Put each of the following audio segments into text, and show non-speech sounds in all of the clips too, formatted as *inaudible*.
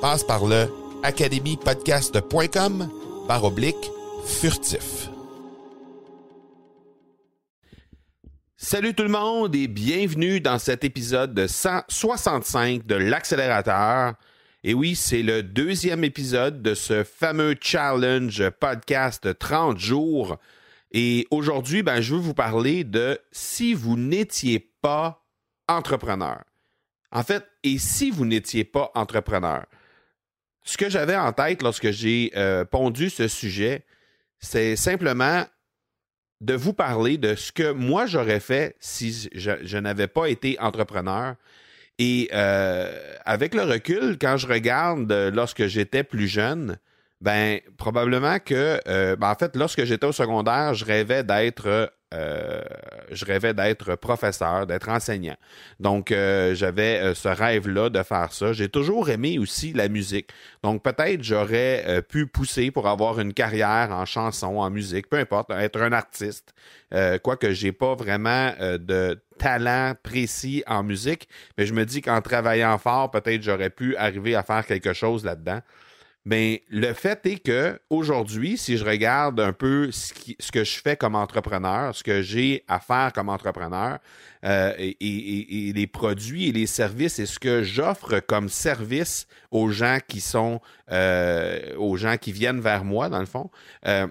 Passe par le academypodcast.com par oblique furtif. Salut tout le monde et bienvenue dans cet épisode 165 de l'accélérateur. Et oui, c'est le deuxième épisode de ce fameux challenge podcast 30 jours. Et aujourd'hui, ben, je veux vous parler de si vous n'étiez pas entrepreneur. En fait, et si vous n'étiez pas entrepreneur? Ce que j'avais en tête lorsque j'ai euh, pondu ce sujet, c'est simplement de vous parler de ce que moi j'aurais fait si je, n'avais pas été entrepreneur. Et euh, avec le recul, quand je regarde lorsque j'étais plus jeune, ben probablement que, euh, ben, en fait, lorsque j'étais au secondaire, je rêvais d'être euh, je rêvais d'être professeur, d'être enseignant. Donc, euh, j'avais ce rêve-là de faire ça. J'ai toujours aimé aussi la musique. Donc, peut-être j'aurais pu pousser pour avoir une carrière en chanson, en musique, peu importe, être un artiste. Quoique j'ai pas vraiment de talent précis en musique, mais je me dis qu'en travaillant fort, peut-être j'aurais pu arriver à faire quelque chose là-dedans. Mais le fait est que aujourd'hui, si je regarde un peu ce, que je fais comme entrepreneur, ce que j'ai à faire comme entrepreneur, euh, et, les produits et les services et ce que j'offre comme service aux gens qui sont euh, aux gens qui viennent vers moi, dans le fond, euh,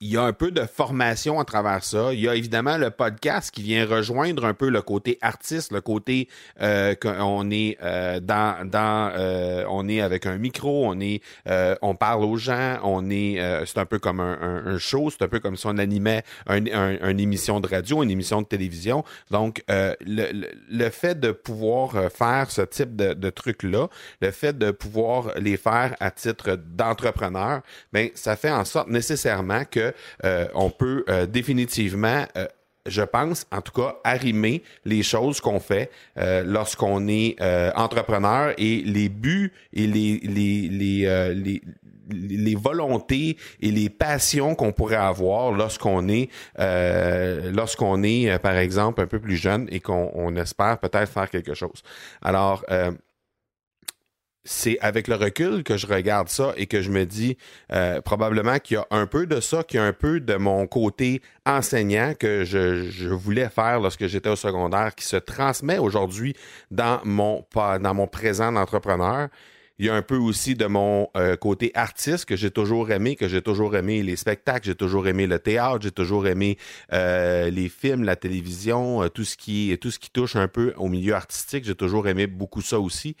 il y a un peu de formation à travers ça. Il y a évidemment le podcast qui vient rejoindre un peu le côté artiste, le côté euh, qu'on est euh, dans, dans euh, on est avec un micro, on est, euh, on parle aux gens, on est, c'est un peu comme un, un, show, c'est un peu comme si on animait un, une émission de radio, une émission de télévision. Donc le, le, fait de pouvoir faire ce type de, de trucs là, le fait de pouvoir les faire à titre d'entrepreneur, ben ça fait en sorte nécessairement que euh, on peut euh, définitivement euh, je pense, en tout cas, arrimer les choses qu'on fait lorsqu'on est entrepreneur et les buts et les, volontés et les passions qu'on pourrait avoir lorsqu'on est, lorsqu'on est, par exemple, un peu plus jeune et qu'on espère peut-être faire quelque chose. Alors, c'est avec le recul que je regarde ça et que je me dis euh, probablement qu'il y a un peu de ça, qu'il y a un peu de mon côté enseignant que je, voulais faire lorsque j'étais au secondaire, qui se transmet aujourd'hui dans mon, dans mon présent d'entrepreneur. Il y a un peu aussi de mon euh, côté artiste que j'ai toujours aimé, que j'ai toujours aimé les spectacles, j'ai toujours aimé le théâtre, j'ai toujours aimé euh, les films, la télévision, euh, tout ce qui tout ce qui touche un peu au milieu artistique, j'ai toujours aimé beaucoup ça aussi.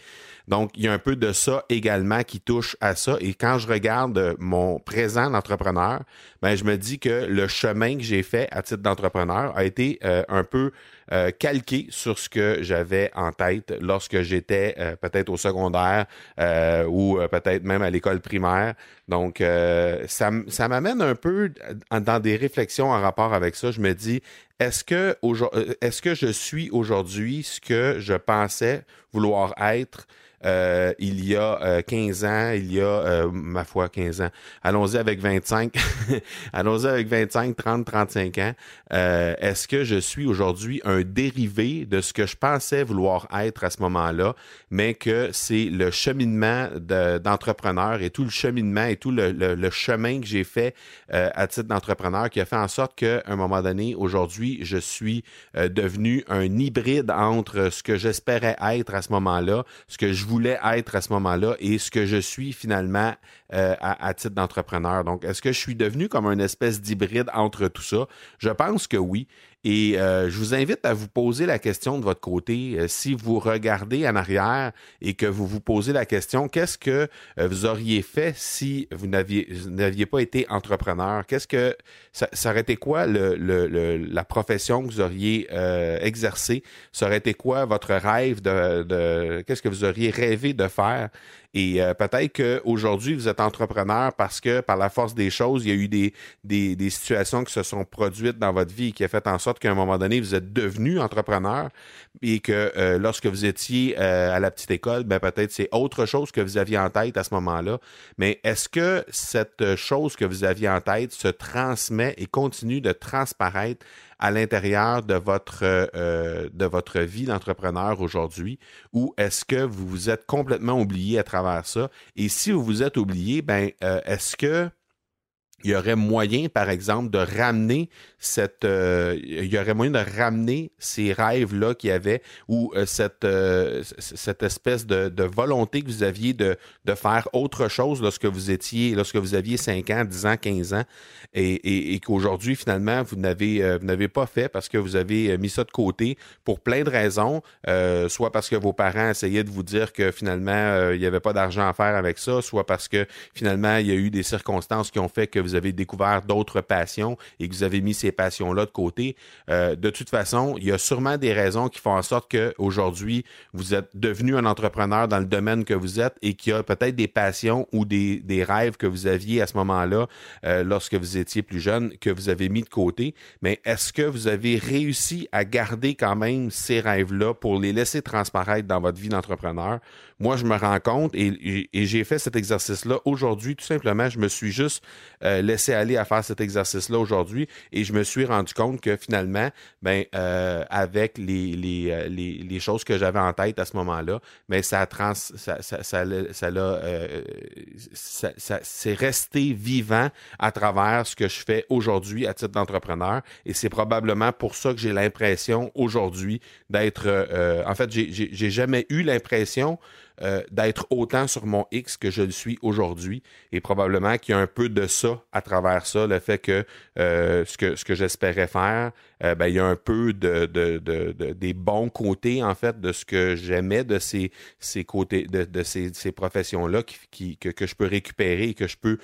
Donc il y a un peu de ça également qui touche à ça et quand je regarde mon présent d'entrepreneur, ben je me dis que le chemin que j'ai fait à titre d'entrepreneur a été un peu euh, calqué sur ce que j'avais en tête lorsque j'étais euh, peut-être au secondaire euh, ou peut-être même à l'école primaire. Donc, ça, m'amène un peu dans des réflexions en rapport avec ça. Je me dis, est-ce que je suis aujourd'hui ce que je pensais vouloir être euh, il y a 15 ans, il y a, ma foi, 15 ans. Allons-y avec 25. *laughs* Allons-y avec 25, 30, 35 ans. Est-ce que je suis aujourd'hui un dérivé de ce que je pensais vouloir être à ce moment-là, mais que c'est le cheminement d'entrepreneur et tout le cheminement et tout le, le chemin que j'ai fait à titre d'entrepreneur qui a fait en sorte qu'à un moment donné, aujourd'hui, je suis devenu un hybride entre ce que j'espérais être à ce moment-là, ce que je voulais être à ce moment-là et ce que je suis finalement euh, à, titre d'entrepreneur. Donc, est-ce que je suis devenu comme une espèce d'hybride entre tout ça? Je pense que oui. Et euh, je vous invite à vous poser la question de votre côté. Euh, si vous regardez en arrière et que vous vous posez la question, qu'est-ce que vous auriez fait si vous n'aviez pas été entrepreneur? Qu'est-ce que ça, aurait été quoi la profession que vous auriez exercée? Ça aurait été quoi votre rêve de qu'est-ce que vous auriez rêvé de faire? Et euh, peut-être qu'aujourd'hui, vous êtes entrepreneur parce que par la force des choses, il y a eu des, des, situations qui se sont produites dans votre vie qui a fait en sorte qu'à un moment donné, vous êtes devenu entrepreneur et que euh, lorsque vous étiez euh, à la petite école, ben peut-être c'est autre chose que vous aviez en tête à ce moment-là. Mais est-ce que cette chose que vous aviez en tête se transmet et continue de transparaître à l'intérieur de votre, de votre vie d'entrepreneur aujourd'hui? Ou est-ce que vous vous êtes complètement oublié à travers Et si vous vous êtes oublié, ben, euh, est-ce que il y aurait moyen, par exemple, de ramener cette, euh, il y aurait moyen de ramener ces rêves-là qu'il y avait ou euh, cette, euh, cette espèce de, de, volonté que vous aviez de, de faire autre chose lorsque vous étiez, lorsque vous aviez 5 ans, 10 ans, 15 ans et, et, et qu'aujourd'hui, finalement, vous n'avez, vous n'avez pas fait parce que vous avez mis ça de côté pour plein de raisons, soit parce que vos parents essayaient de vous dire que finalement, il n'y avait pas d'argent à faire avec ça, soit parce que finalement, il y a eu des circonstances qui ont fait que vous avez découvert d'autres passions et que vous avez mis ces passions-là de côté, euh, de toute façon, il y a sûrement des raisons qui font en sorte qu'aujourd'hui, vous êtes devenu un entrepreneur dans le domaine que vous êtes et qu'il y a peut-être des passions ou des, des, rêves que vous aviez à ce moment-là, euh, lorsque vous étiez plus jeune, que vous avez mis de côté. Mais est-ce que vous avez réussi à garder quand même ces rêves-là pour les laisser transparaître dans votre vie d'entrepreneur? Moi, je me rends compte et, et, j'ai fait cet exercice-là aujourd'hui. Tout simplement, je me suis juste euh, laissé aller à faire cet exercice-là aujourd'hui. Et je me suis rendu compte que finalement, ben, euh, avec euh, les, choses que j'avais en tête à ce moment-là, ben, ça trans, ça, ça, ça, ça, euh, c'est resté vivant à travers ce que je fais aujourd'hui à titre d'entrepreneur. Et c'est probablement pour ça que j'ai l'impression aujourd'hui d'être, en fait, j'ai jamais eu l'impression euh, d'être autant sur mon X que je le suis aujourd'hui. Et probablement qu'il y a un peu de ça à travers ça, le fait que euh, ce que, ce que j'espérais faire, euh, ben, il y a un peu de, de, de, des bons côtés, en fait, de ce que j'aimais de ces, ces côtés, de, ces, ces professions-là qui, que, que, je peux récupérer et que je peux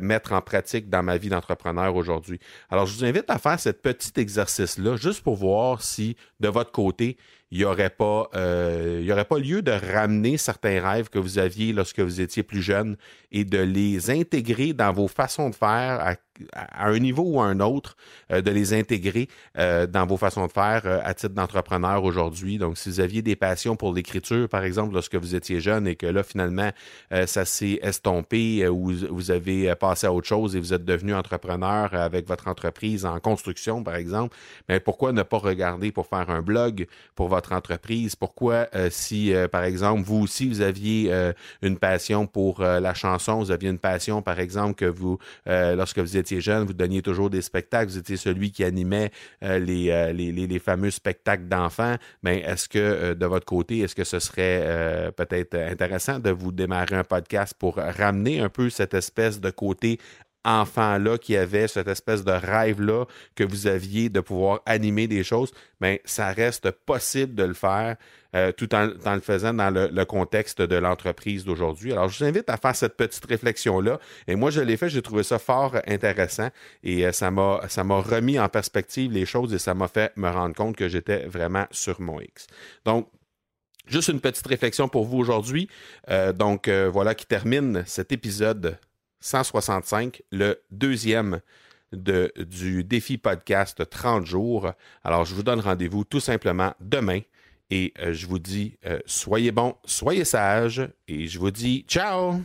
mettre en pratique dans ma vie d'entrepreneur aujourd'hui. Alors, je vous invite à faire ce petit exercice-là, juste pour voir si, de votre côté, il n'y aurait, pas, euh, y aurait pas lieu de ramener certains rêves que vous aviez lorsque vous étiez plus jeune et de les intégrer dans vos façons de faire à un niveau ou à un autre, euh, de les intégrer euh, dans vos façons de faire euh, à titre d'entrepreneur aujourd'hui. Donc, si vous aviez des passions pour l'écriture, par exemple, lorsque vous étiez jeune et que là, finalement, ça s'est estompé ou vous avez passé à autre chose et vous êtes devenu entrepreneur avec votre entreprise en construction, par exemple, mais pourquoi ne pas regarder pour faire un blog pour votre entreprise? Pourquoi, si, par exemple, vous aussi, vous aviez une passion pour la chanson, vous aviez une passion, par exemple, que vous, lorsque vous étiez étiez jeune, vous donniez toujours des spectacles, vous étiez celui qui animait euh, euh, les, fameux spectacles d'enfants, mais est-ce que euh, de votre côté, est-ce que ce serait peut-être intéressant de vous démarrer un podcast pour ramener un peu cette espèce de côté enfant-là qui avait cette espèce de rêve-là que vous aviez de pouvoir animer des choses, mais ça reste possible de le faire euh, tout en, le faisant dans le, contexte de l'entreprise d'aujourd'hui. Alors, je vous invite à faire cette petite réflexion-là. Et moi, je l'ai fait, j'ai trouvé ça fort intéressant et euh, ça m'a ça m'a remis en perspective les choses et ça m'a fait me rendre compte que j'étais vraiment sur mon X. Donc, Juste une petite réflexion pour vous aujourd'hui. Euh, donc voilà qui termine cet épisode 165, le deuxième de, du défi podcast 30 jours. Alors, je vous donne rendez-vous tout simplement demain Et je vous dis, soyez bons, soyez sages, et je vous dis ciao!